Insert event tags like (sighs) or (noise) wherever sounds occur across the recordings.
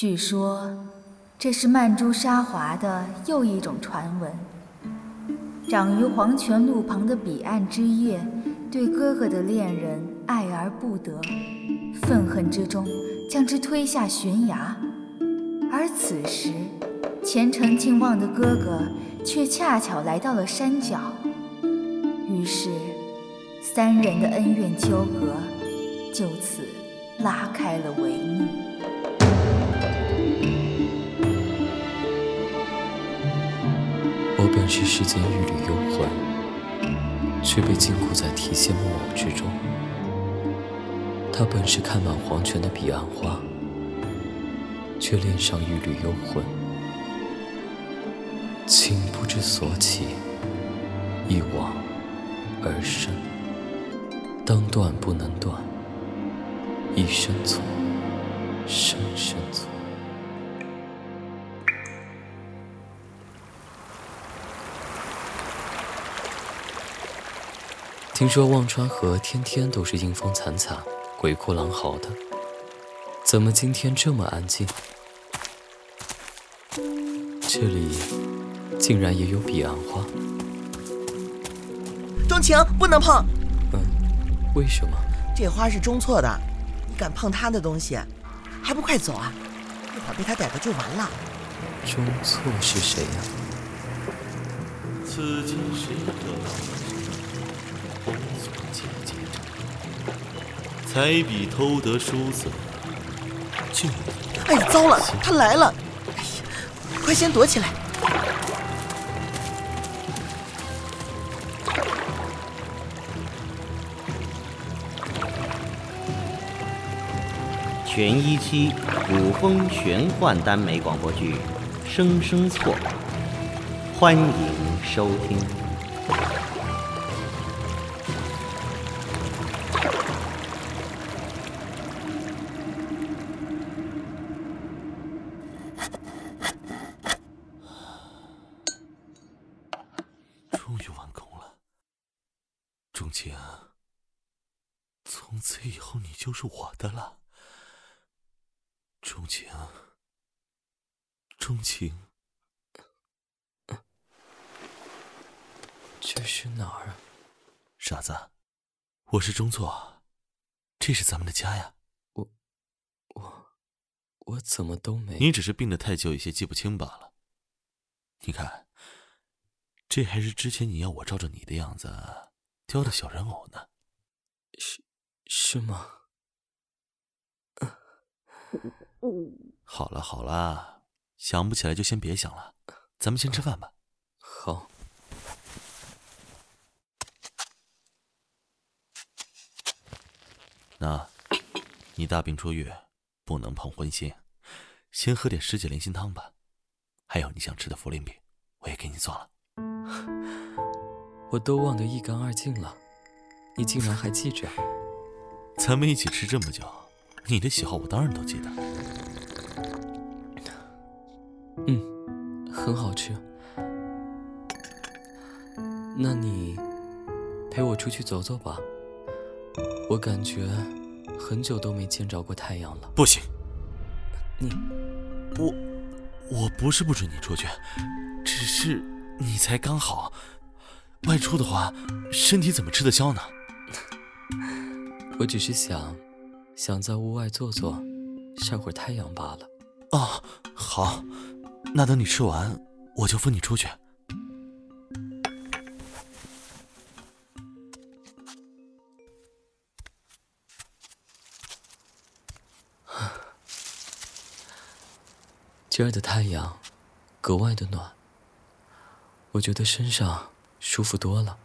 据说，这是曼珠沙华的又一种传闻。长于黄泉路旁的彼岸之夜，对哥哥的恋人爱而不得，愤恨之中将之推下悬崖。而此时，前程尽望的哥哥却恰巧来到了山脚，于是，三人的恩怨纠葛就此拉开了帷幕。本是世间一缕幽魂，却被禁锢在提线木偶之中。他本是开满黄泉的彼岸花。却恋上一缕幽魂，情不知所起，一往而深。当断不能断，一生错，生生错。听说忘川河天天都是阴风惨惨，鬼哭狼嚎的。怎么今天这么安静？这里竟然也有彼岸花。钟情，不能碰。嗯，为什么？这花是钟错的，你敢碰他的东西，还不快走啊！一会儿被他逮到就完了。钟错是谁呀？此情谁得彩笔偷得书色。哎呀，糟了，他来了！哎呀，快先躲起来！全一期古风玄幻耽美广播剧《生生错》，欢迎收听。从此以后，你就是我的了，钟情，钟情。这是哪儿？傻子，我是钟错，这是咱们的家呀。我，我，我怎么都没……你只是病得太久，有些记不清罢了。你看，这还是之前你要我照着你的样子雕的小人偶呢。是。是吗？好了好了，想不起来就先别想了，咱们先吃饭吧。好。那，你大病初愈，不能碰荤腥，先喝点十解莲心汤吧。还有你想吃的茯苓饼，我也给你做了。(laughs) 我都忘得一干二净了，你竟然还记着。咱们一起吃这么久，你的喜好我当然都记得。嗯，很好吃。那你陪我出去走走吧，我感觉很久都没见着过太阳了。不行，你，我，我不是不准你出去，只是你才刚好，外出的话，身体怎么吃得消呢？(laughs) 我只是想，想在屋外坐坐，晒会儿太阳罢了。哦，好，那等你吃完，我就扶你出去。今儿的太阳格外的暖，我觉得身上舒服多了。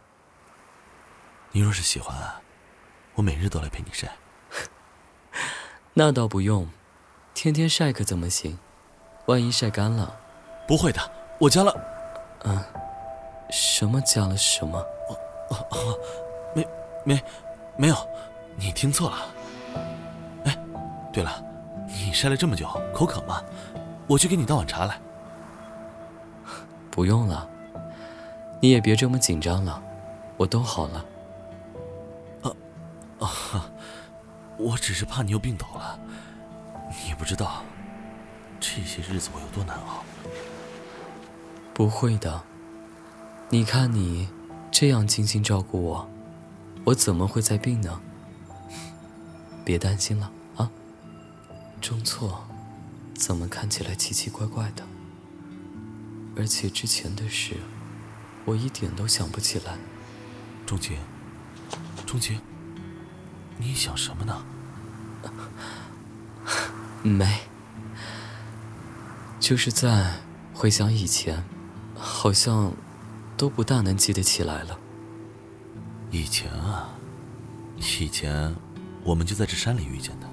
你若是喜欢。我每日都来陪你晒，(laughs) 那倒不用，天天晒可怎么行？万一晒干了，不会的，我加了。嗯，什么加了什么？哦哦，没没没有，你听错了。哎，对了，你晒了这么久，口渴吗？我去给你倒碗茶来。不用了，你也别这么紧张了，我都好了。啊啊，我只是怕你又病倒了。你不知道，这些日子我有多难熬。不会的，你看你这样精心照顾我，我怎么会再病呢？别担心了啊。中错，怎么看起来奇奇怪怪的？而且之前的事，我一点都想不起来。钟情，钟情，你想什么呢？(laughs) 没，就是在回想以前。好像都不大能记得起来了。以前啊，以前我们就在这山里遇见的。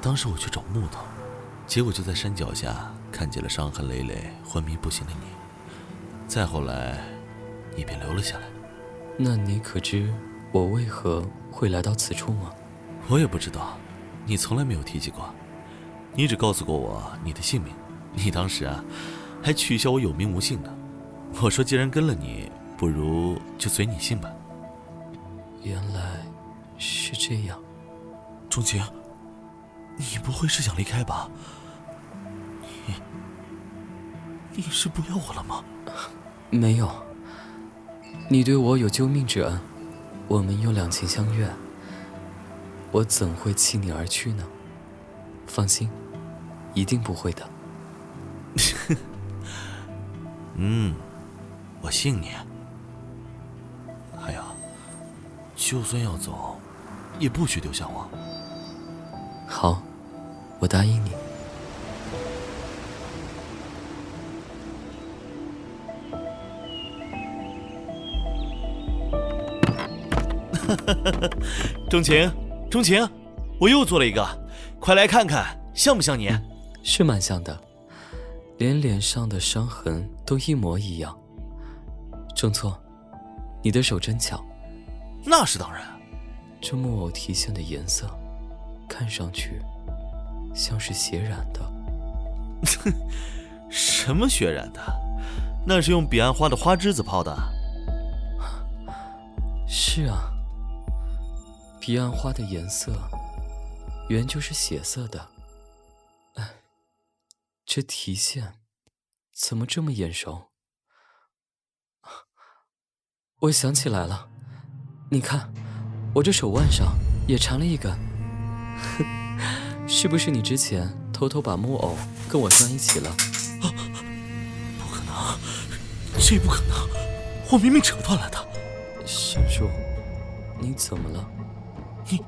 当时我去找木头，结果就在山脚下看见了伤痕累累、昏迷不醒的你。再后来，你便留了下来。那你可知我为何会来到此处吗？我也不知道，你从来没有提起过。你只告诉过我你的姓名。你当时啊。还取笑我有名无姓呢。我说，既然跟了你，不如就随你姓吧。原来是这样，钟情，你不会是想离开吧？你，你是不要我了吗？没有，你对我有救命之恩，我们又两情相悦，我怎会弃你而去呢？放心，一定不会的。(laughs) 嗯，我信你。还有，就算要走，也不许丢下我。好，我答应你。(laughs) 钟情，钟情，我又做了一个，快来看看，像不像你？是蛮像的。连脸上的伤痕都一模一样。郑错，你的手真巧。那是当然。这木偶提线的颜色，看上去像是血染的。哼，(laughs) 什么血染的？那是用彼岸花的花枝子泡的。(laughs) 是啊，彼岸花的颜色原就是血色的。哎这提线怎么这么眼熟？我想起来了，你看，我这手腕上也缠了一根，(laughs) 是不是你之前偷偷把木偶跟我拴一起了？不可能，这不可能，我明明扯断了的。沈树，你怎么了？你，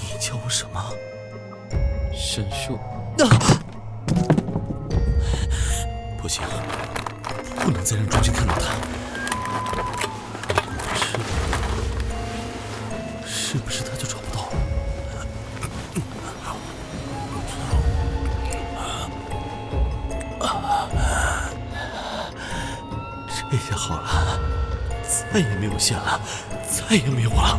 你叫我什么？沈树。不行，不能再让钟情看到他。是，是不是他就找不到了？这下好了，再也没有线了，再也没有我了。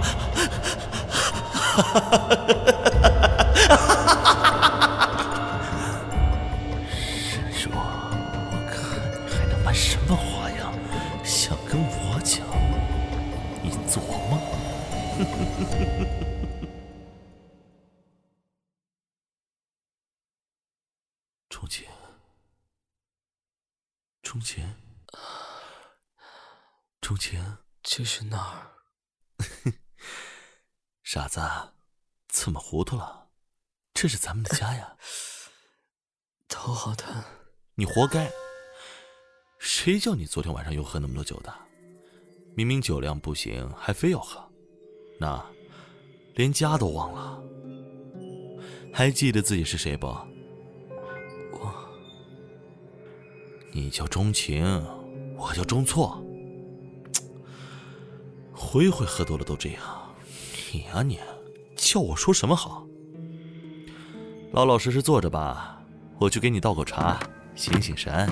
(laughs) 钟情，钟情，钟情，这是哪儿？傻子，怎么糊涂了？这是咱们的家呀！(sniffs) 头好疼，你活该！谁叫你昨天晚上又喝那么多酒的？明明酒量不行，还非要喝，那连家都忘了？还记得自己是谁不？我你叫钟情，我叫钟错。(tsk) 回回喝多了都这样，你啊你，叫我说什么好？老老实实坐着吧，我去给你倒口茶，醒醒神。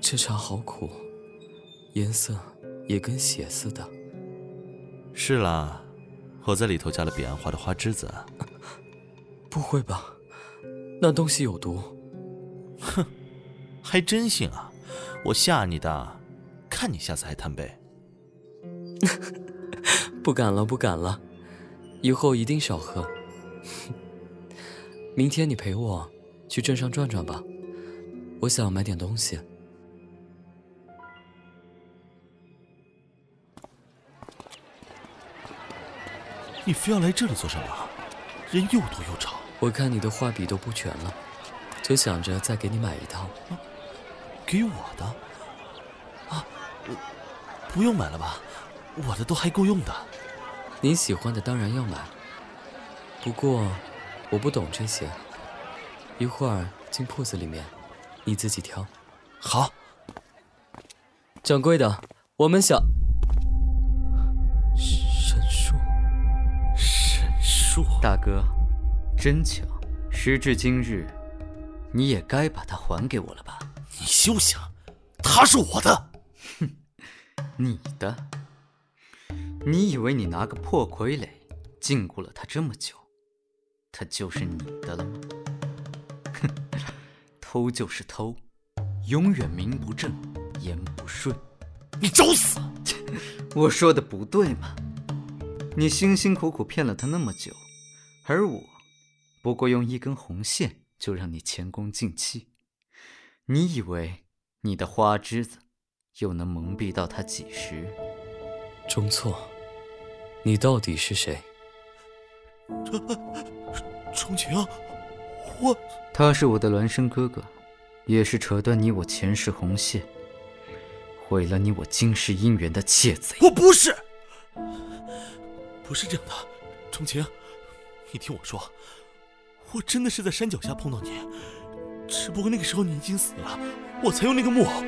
这茶好苦，颜色也跟血似的。是啦。我在里头加了彼岸花的花枝子，(laughs) 不会吧？那东西有毒？哼，还真信啊！我吓你的，看你下次还贪杯。(laughs) 不敢了，不敢了，以后一定少喝。(laughs) 明天你陪我去镇上转转吧，我想买点东西。你非要来这里做什么？人又多又吵。我看你的画笔都不全了，就想着再给你买一套。给我的？啊，不用买了吧？我的都还够用的。你喜欢的当然要买，不过我不懂这些。一会儿进铺子里面，你自己挑。好。掌柜的，我们想。神树。神树。大哥，真巧，时至今日，你也该把它还给我了吧？你休想，它是我的。哼，你的。你以为你拿个破傀儡禁锢了他这么久，他就是你的了吗？哼，偷就是偷，永远名不正言不顺。你找死！我说的不对吗？你辛辛苦苦骗了他那么久，而我不过用一根红线就让你前功尽弃。你以为你的花枝子又能蒙蔽到他几时？中错。你到底是谁？钟情，我他是我的孪生哥哥，也是扯断你我前世红线、毁了你我今世姻缘的窃贼。我不是，不是这样的，钟情，你听我说，我真的是在山脚下碰到你，只不过那个时候你已经死了，我才用那个木偶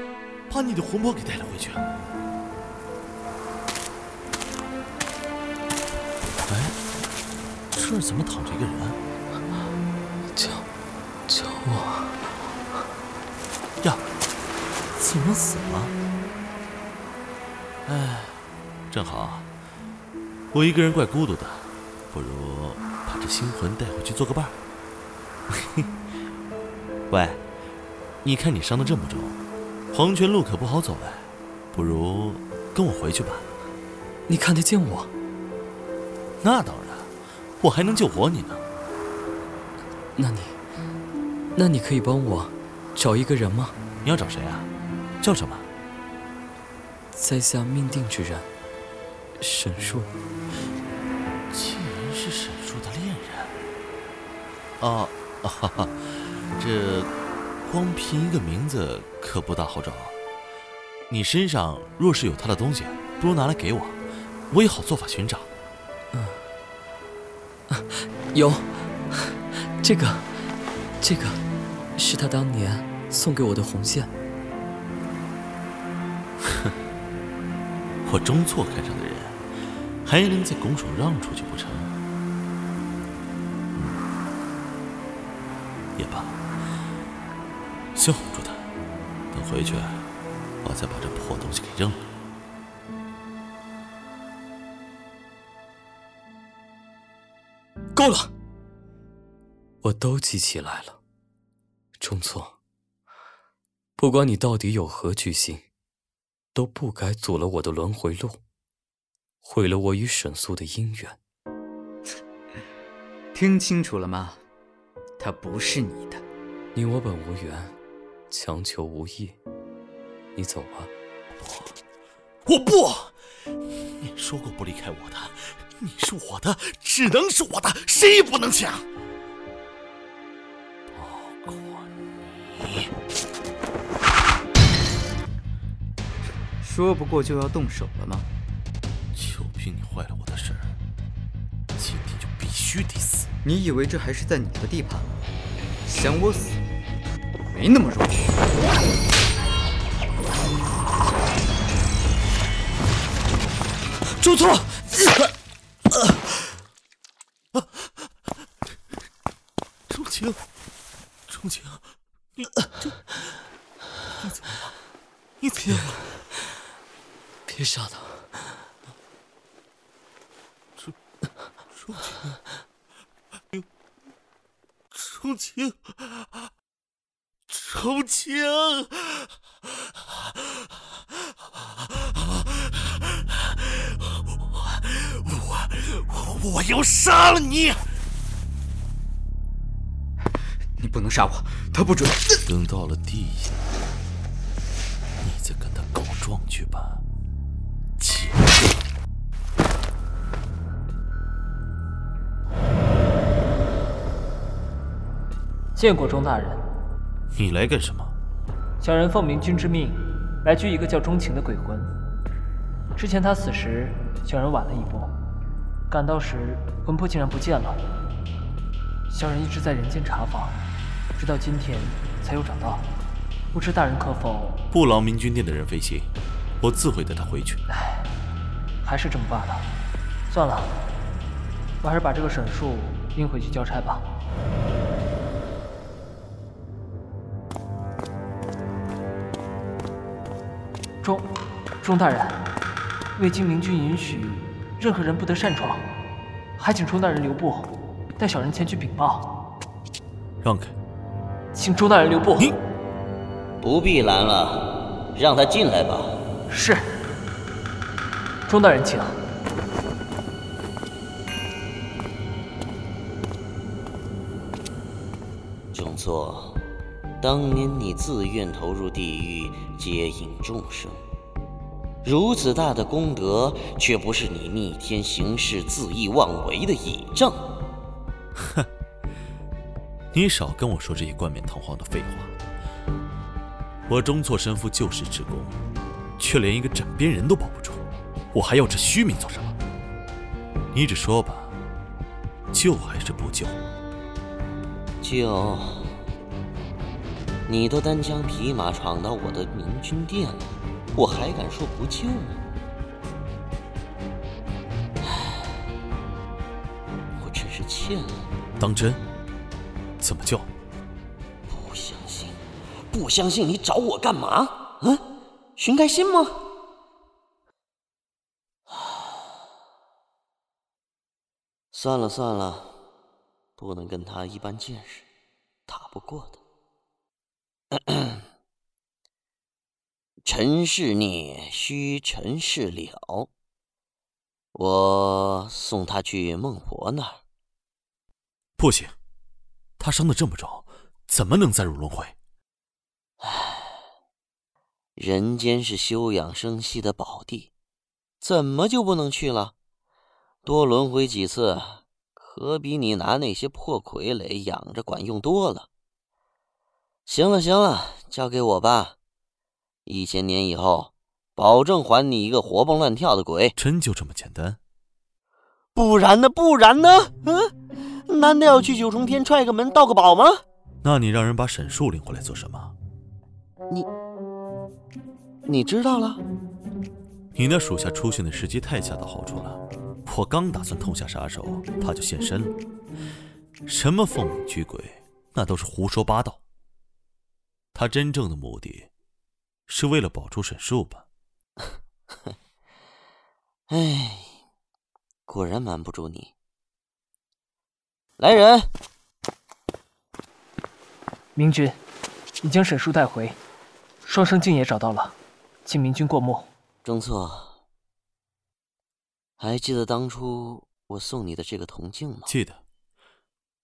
把你的魂魄给带了回去。哎这儿怎么躺着一个人？救救我！呀，怎么死了？哎，正好，我一个人怪孤独的，不如把这星魂带回去做个伴儿。(laughs) 喂，你看你伤的这么重，黄泉路可不好走哎，不如跟我回去吧。你看得见我？那当然。我还能救活你呢。那你，那你可以帮我找一个人吗？你要找谁啊？叫什么？在下命定之人，沈树。竟然是沈树的恋人。啊，哈哈，这光凭一个名字可不大好找。你身上若是有他的东西，不如拿来给我，我也好做法寻找。嗯有，这个，这个，是他当年送给我的红线。哼，(laughs) 我中错看上的人，还能再拱手让出去不成？回去，我再把这破东西给扔了。够了，我都记起来了。中错，不管你到底有何居心，都不该阻了我的轮回路，毁了我与沈素的姻缘。(laughs) 听清楚了吗？他不是你的。你我本无缘，强求无益。你走吧。我不，你说过不离开我的。你是我的，只能是我的，谁也不能抢。包括你。说不过就要动手了吗？就凭你坏了我的事儿，今天就必须得死。你以为这还是在你的地盘？想我死，没那么容易。朱错。钟情，你你怎么了？你怎么了？别杀他！钟钟情，钟情，钟情。我要杀了你！你不能杀我，他不准。等到了地下，你再跟他告状去吧。切！见过钟大人。你来干什么？小人奉明君之命，来拘一个叫钟情的鬼魂。之前他死时，小人晚了一步，赶到时魂魄竟然不见了。小人一直在人间查访，直到今天才又找到。不知大人可否？不劳明君殿的人费心，我自会带他回去。唉，还是这么罢了。算了，我还是把这个沈树拎回去交差吧。钟，钟大人，未经明君允许，任何人不得擅闯，还请钟大人留步，带小人前去禀报。让开！请钟大人留步。你不必拦了，让他进来吧。是。钟大人，请。钟错，当年你自愿投入地狱接引众生，如此大的功德，却不是你逆天行事、恣意妄为的倚仗。哼！你少跟我说这些冠冕堂皇的废话。我中错神父救世之功，却连一个枕边人都保不住，我还要这虚名做什么？你只说吧，救还是不救？救！你都单枪匹马闯到我的明君殿了，我还敢说不救吗？唉，我真是欠了。当真？怎么救？不相信，不相信你找我干嘛？嗯，寻开心吗？算了算了，不能跟他一般见识，打不过的。(clears throat) 尘世孽，须尘世了。我送他去孟婆那儿。不行，他伤得这么重，怎么能再入轮回？唉，人间是休养生息的宝地，怎么就不能去了？多轮回几次，可比你拿那些破傀儡养着管用多了。行了行了，交给我吧。一千年以后，保证还你一个活蹦乱跳的鬼。真就这么简单？不然呢？不然呢？嗯，难道要去九重天踹个门盗个宝吗？那你让人把沈树领回来做什么？你，你知道了？你那属下出现的时机太恰到好处了。我刚打算痛下杀手，他就现身了。什么奉命驱鬼，那都是胡说八道。他真正的目的，是为了保住沈树吧？(laughs) 哎，果然瞒不住你。来人！明君，已将沈树带回，双生镜也找到了，请明君过目。钟错，还记得当初我送你的这个铜镜吗？记得，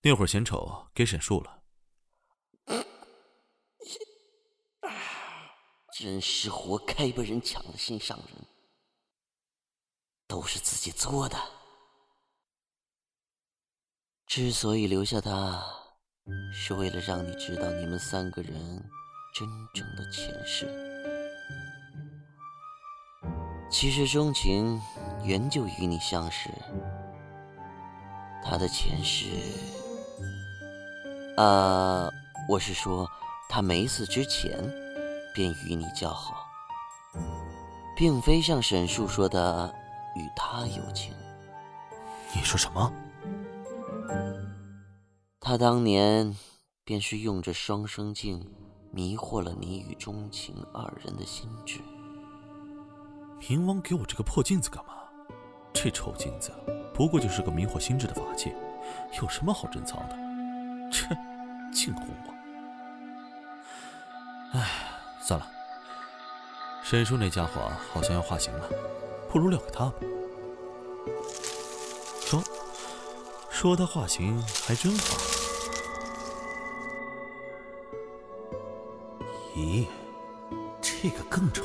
那会儿嫌丑，给沈树了。真是活该被人抢了心上人，都是自己作的。之所以留下他，是为了让你知道你们三个人真正的前世。其实钟情原就与你相识，他的前世……啊，我是说他没死之前。便与你交好，并非像沈树说的与他有情。你说什么？他当年便是用这双生镜迷惑了你与钟情二人的心智。冥王给我这个破镜子干嘛？这臭镜子不过就是个迷惑心智的法器，有什么好珍藏的？(laughs) 切，净哄我！唉。算了，沈叔那家伙好像要化形了，不如撂给他吧。说，说他化形还真好。咦，这个更丑。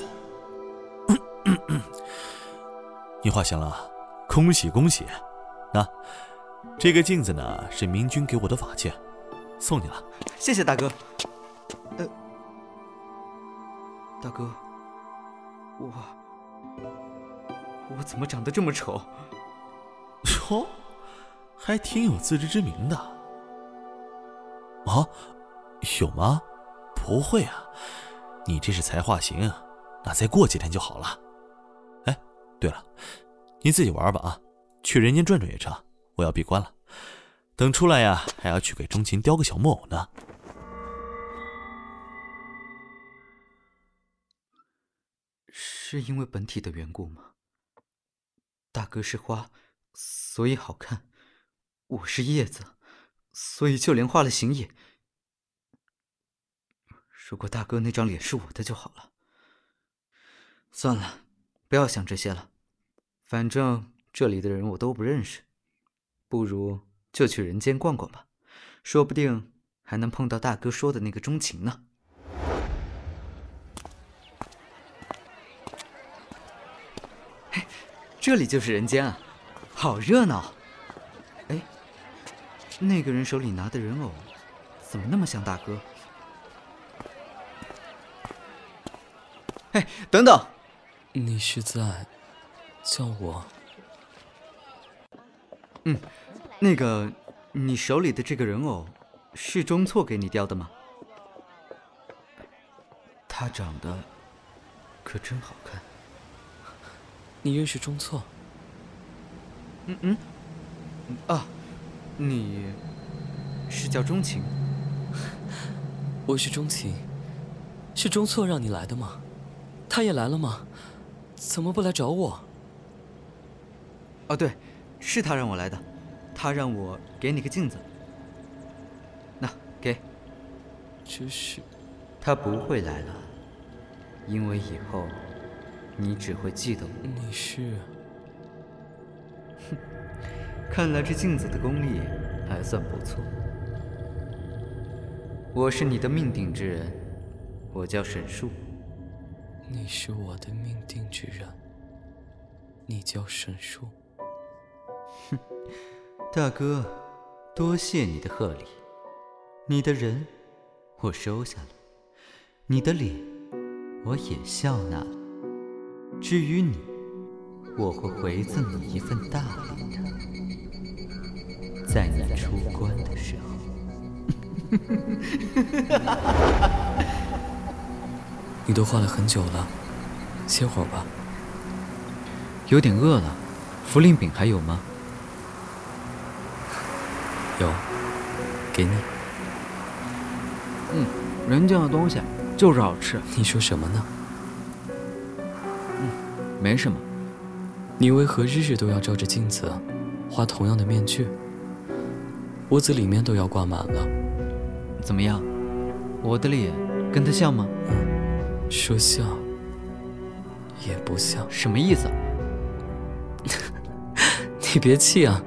(coughs) 你画行了，恭喜恭喜！那这个镜子呢，是明君给我的法器，送你了。谢谢大哥。呃，大哥，我我怎么长得这么丑？哟，还挺有自知之明的。啊，有吗？不会啊，你这是才化形，那再过几天就好了。哎，对了，你自己玩吧啊，去人间转转也成。我要闭关了，等出来呀，还要去给钟情雕个小木偶呢。是因为本体的缘故吗？大哥是花，所以好看；我是叶子，所以就连画了形也……如果大哥那张脸是我的就好了。算了，不要想这些了，反正这里的人我都不认识。不如就去人间逛逛吧，说不定还能碰到大哥说的那个钟情呢。这里就是人间啊，好热闹！哎，那个人手里拿的人偶，怎么那么像大哥？哎，等等，你是在叫我？嗯。那个，你手里的这个人偶，是中错给你雕的吗？他长得可真好看。你认识中错？嗯嗯。啊，你是叫钟情？(laughs) 我是钟情。是钟错让你来的吗？他也来了吗？怎么不来找我？哦，对，是他让我来的。他让我给你个镜子，那给。这是，他不会来了，因为以后你只会记得我。你是？哼，看来这镜子的功力还算不错。我是你的命定之人，我叫沈树。你是我的命定之人，你叫沈树。哼。大哥，多谢你的贺礼。你的人，我收下了；你的礼，我也笑纳了。至于你，我会回赠你一份大礼的，在你出关的时候。你都画了很久了，歇会儿吧。有点饿了，茯苓饼还有吗？有，给你。嗯，人家的东西就是好吃。你说什么呢？嗯，没什么。你为何日日都要照着镜子，画同样的面具？屋子里面都要挂满了。怎么样？我的脸跟他像吗？嗯，说像，也不像。什么意思？(laughs) 你别气啊。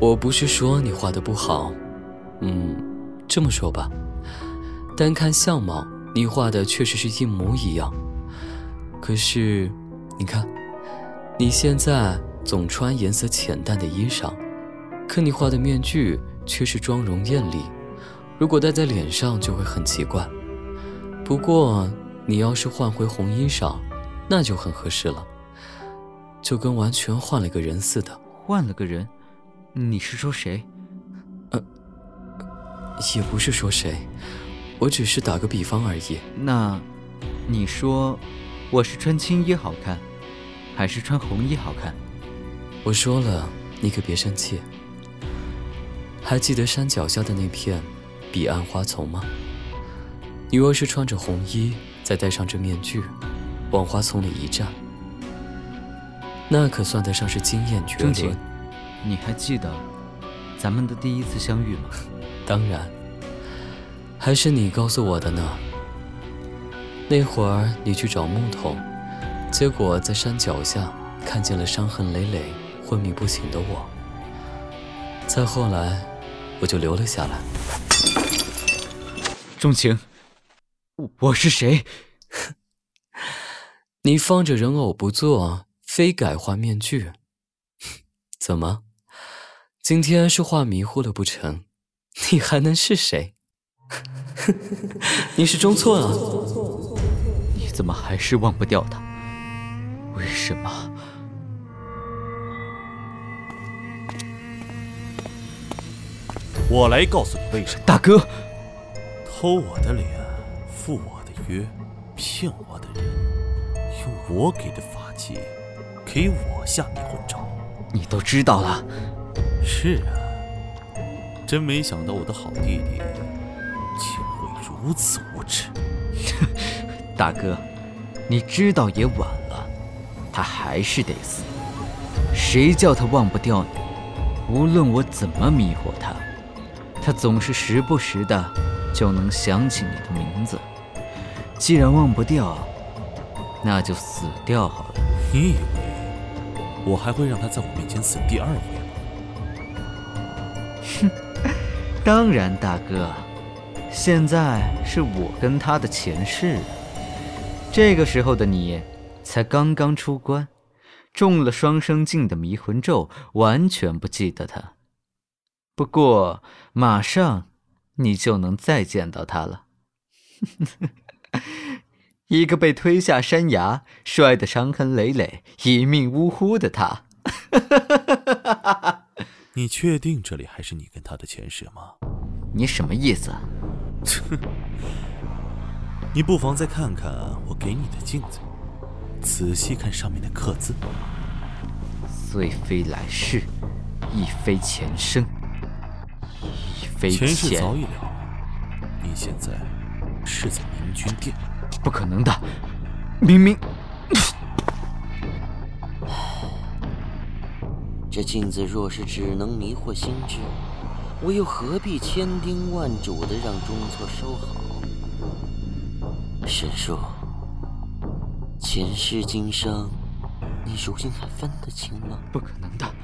我不是说你画的不好，嗯，这么说吧，单看相貌，你画的确实是一模一样。可是，你看，你现在总穿颜色浅淡的衣裳，可你画的面具却是妆容艳丽，如果戴在脸上就会很奇怪。不过，你要是换回红衣裳，那就很合适了，就跟完全换了个人似的。换了个人。你是说谁？呃，也不是说谁，我只是打个比方而已。那，你说，我是穿青衣好看，还是穿红衣好看？我说了，你可别生气。还记得山脚下的那片彼岸花丛吗？你若是穿着红衣，再戴上这面具，往花丛里一站，那可算得上是惊艳绝伦。你还记得咱们的第一次相遇吗？当然，还是你告诉我的呢。那会儿你去找木头，结果在山脚下看见了伤痕累累、昏迷不醒的我。再后来，我就留了下来。钟情，我是谁？你放着人偶不做，非改画面具，怎么？今天是画迷糊了不成？你还能是谁？(laughs) 你是中错啊！你怎么还是忘不掉他？为什么？我来告诉你为什么。大哥，偷我的脸，赴我的约，骗我的人，用我给的法器给我下迷魂咒，你都知道了。是啊，真没想到我的好弟弟竟会如此无耻。大哥，你知道也晚了，他还是得死。谁叫他忘不掉你？无论我怎么迷惑他，他总是时不时的就能想起你的名字。既然忘不掉，那就死掉好了。你以为我还会让他在我面前死第二回吗？哼，当然，大哥，现在是我跟他的前世。这个时候的你，才刚刚出关，中了双生镜的迷魂咒，完全不记得他。不过，马上你就能再见到他了。(laughs) 一个被推下山崖、摔得伤痕累累、一命呜呼的他。(laughs) 你确定这里还是你跟他的前世吗？你什么意思？(laughs) 你不妨再看看我给你的镜子，仔细看上面的刻字。虽非来世，亦非前生，亦非前世早已了。你现在是在明君殿？不可能的，明明 (sighs)…… 这镜子若是只能迷惑心智，我又何必千叮万嘱的让中错收好？沈叔，前世今生，你如今还分得清吗？不可能的，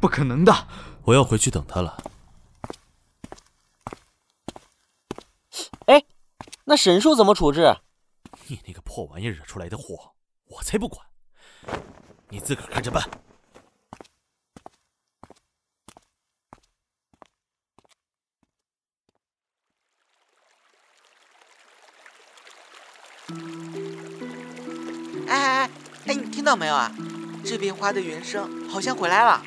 不可能的！我要回去等他了。哎，那沈树怎么处置？你那个破玩意惹出来的祸，我才不管！你自个儿看着办。哎你听到没有啊？这边花的原声好像回来了。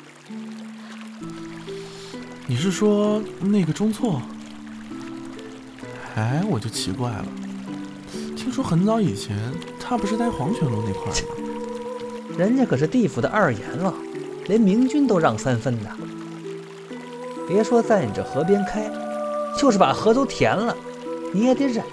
你是说那个中错？哎，我就奇怪了。听说很早以前他不是在黄泉路那块吗？人家可是地府的二阎了，连明君都让三分的。别说在你这河边开，就是把河都填了，你也得忍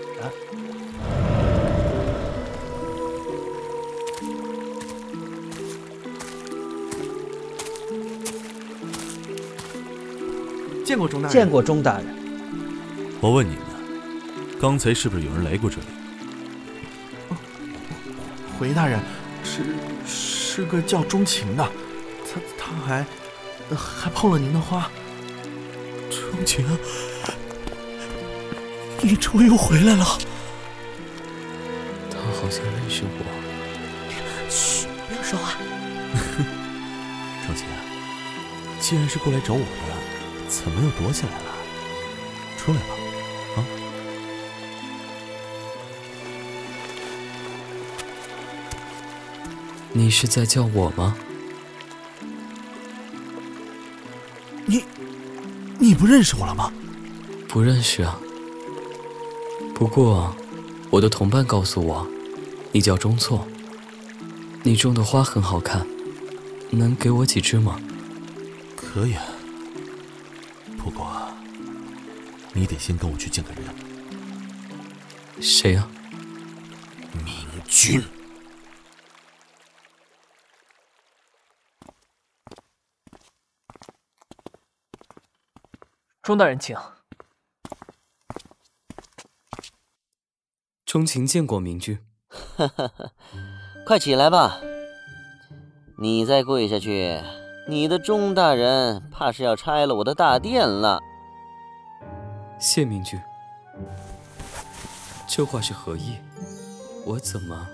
见过钟大人。见过钟大人。我问你们，刚才是不是有人来过这里？回大人，是是个叫钟情的，他他还还碰了您的花。钟情，你终于回来了。他好像认识我。嘘，不要说话。(laughs) 钟情，既然是过来找我的，怎么又躲起来了？出来吧，啊！你是在叫我吗？你，你不认识我了吗？不认识啊。不过，我的同伴告诉我，你叫钟错。你种的花很好看，能给我几枝吗？可以啊。你得先跟我去见个人。谁呀？明君。钟大人，请。钟情见过明君。哈哈哈，快起来吧！你再跪下去，你的钟大人怕是要拆了我的大殿了。谢明君，这话是何意？我怎么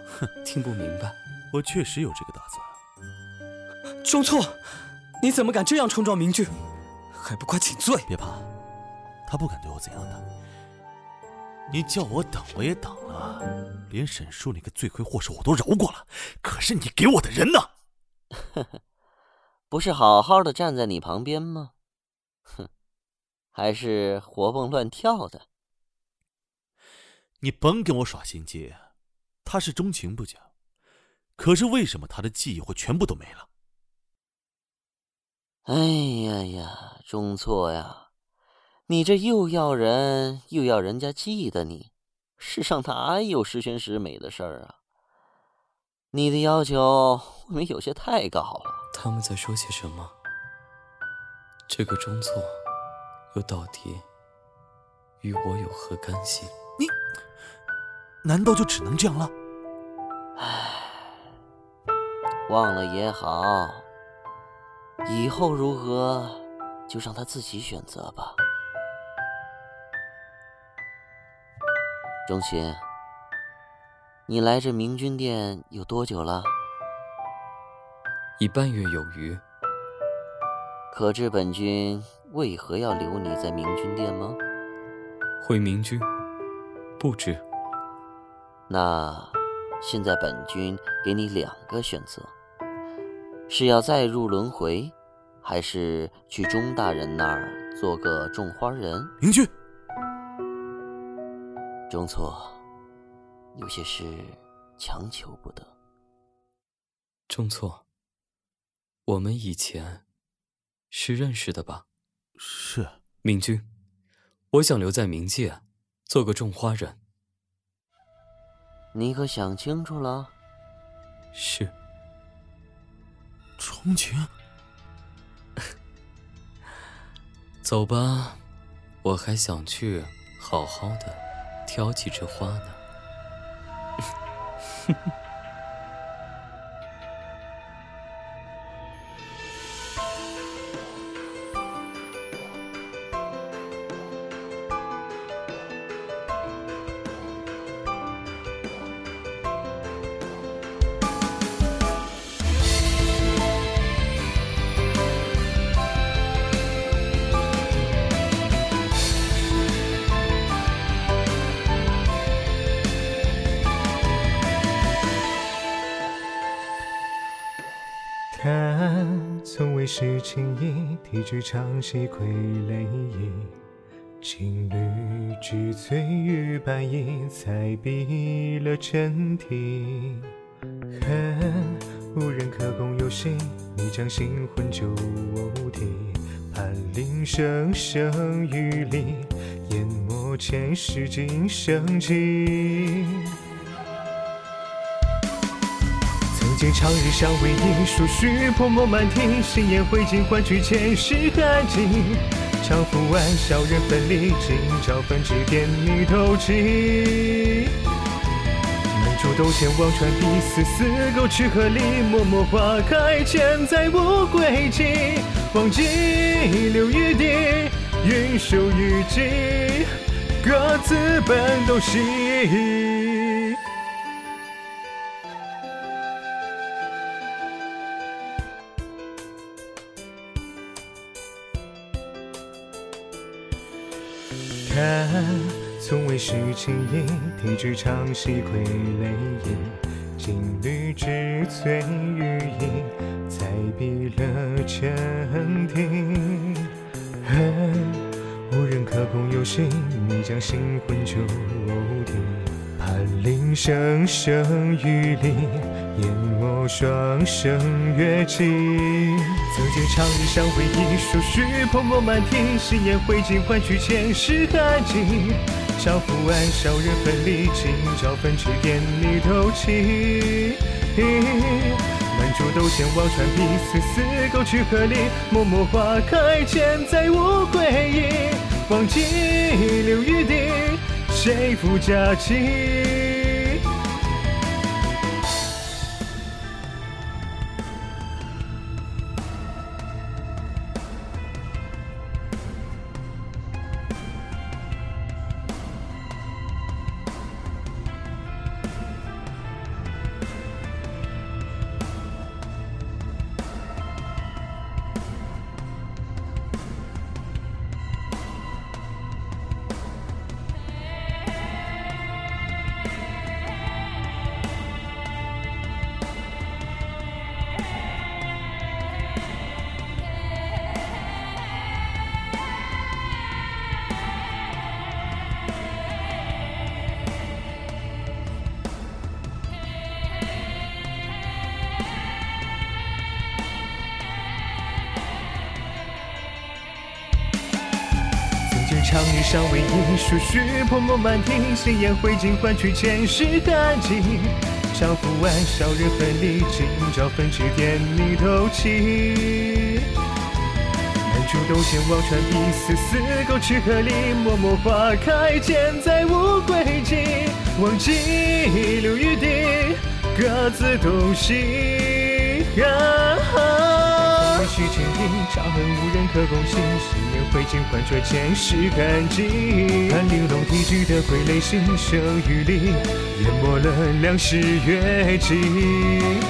听不明白？我确实有这个打算。钟错，你怎么敢这样冲撞明君？还不快请罪！别怕，他不敢对我怎样的。你叫我等，我也等了，连沈树那个罪魁祸首我都饶过了。可是你给我的人呢？呵呵。不是好好的站在你旁边吗？哼，还是活蹦乱跳的。你甭跟我耍心机，他是钟情不假，可是为什么他的记忆会全部都没了？哎呀呀，钟错呀，你这又要人又要人家记得你，世上哪有十全十美的事儿啊？你的要求未免有些太高了。他们在说些什么？这个钟错，又到底与我有何干系？你难道就只能这样了？唉，忘了也好，以后如何就让他自己选择吧。钟情，你来这明君殿有多久了？已半月有余。可知本君为何要留你在明君殿吗？回明君，不知。那现在本君给你两个选择：是要再入轮回，还是去钟大人那儿做个种花人？明君，钟错，有些事强求不得。钟错。我们以前是认识的吧？是，明君，我想留在冥界，做个种花人。你可想清楚了？是。钟情。走吧，我还想去好好的挑几枝花呢。(laughs) 唱戏傀儡役，金缕之醉玉白衣，才毙了真谛。恨无人可共游戏，你将新魂旧体，盼铃声声雨里，淹没前世今生记。长日相偎依，数许泼墨满庭，心烟灰烬换取前世寒景。长赋万小人分离，今朝分指点你头巾。门主斗剑望穿笔，丝丝勾曲鹤离，脉脉花开千载无归期。忘记留余地，云收雨霁，各自奔东西。是情意，提纸唱戏傀儡役，金缕之醉玉影，才毙了真谛。恨，无人可共游戏，你将新魂旧体，盼铃声声雨里，淹没双生月季。曾经长日相偎依，数许泼墨满庭，心烟灰烬换取前世寒景。长赋万小人分离，今朝分指点你头巾。满竹斗剑望穿碧，丝丝勾去鹤离，脉脉花开千载无归意。忘记留余地，谁负佳期？长日尚未已，树絮泼墨满庭，鲜艳灰烬换取前世痕迹。长赋万少人分离，今朝分指点你头泣。满竹斗剑望穿一丝丝，沟渠河里，默默花开，剑再无归期。忘记留余地，各自东西。为须情意，长恨无人可共行。心念灰烬换却前世痕迹。看玲珑剔纸的傀儡，心生雨里，淹没了两世月季。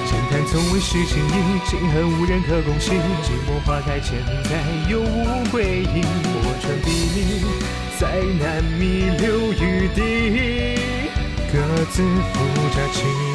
浅谈从未是情意，今恨无人可共行。寂寞花开千载，又无归影。我穿比你，再难觅流雨滴，各自负着情。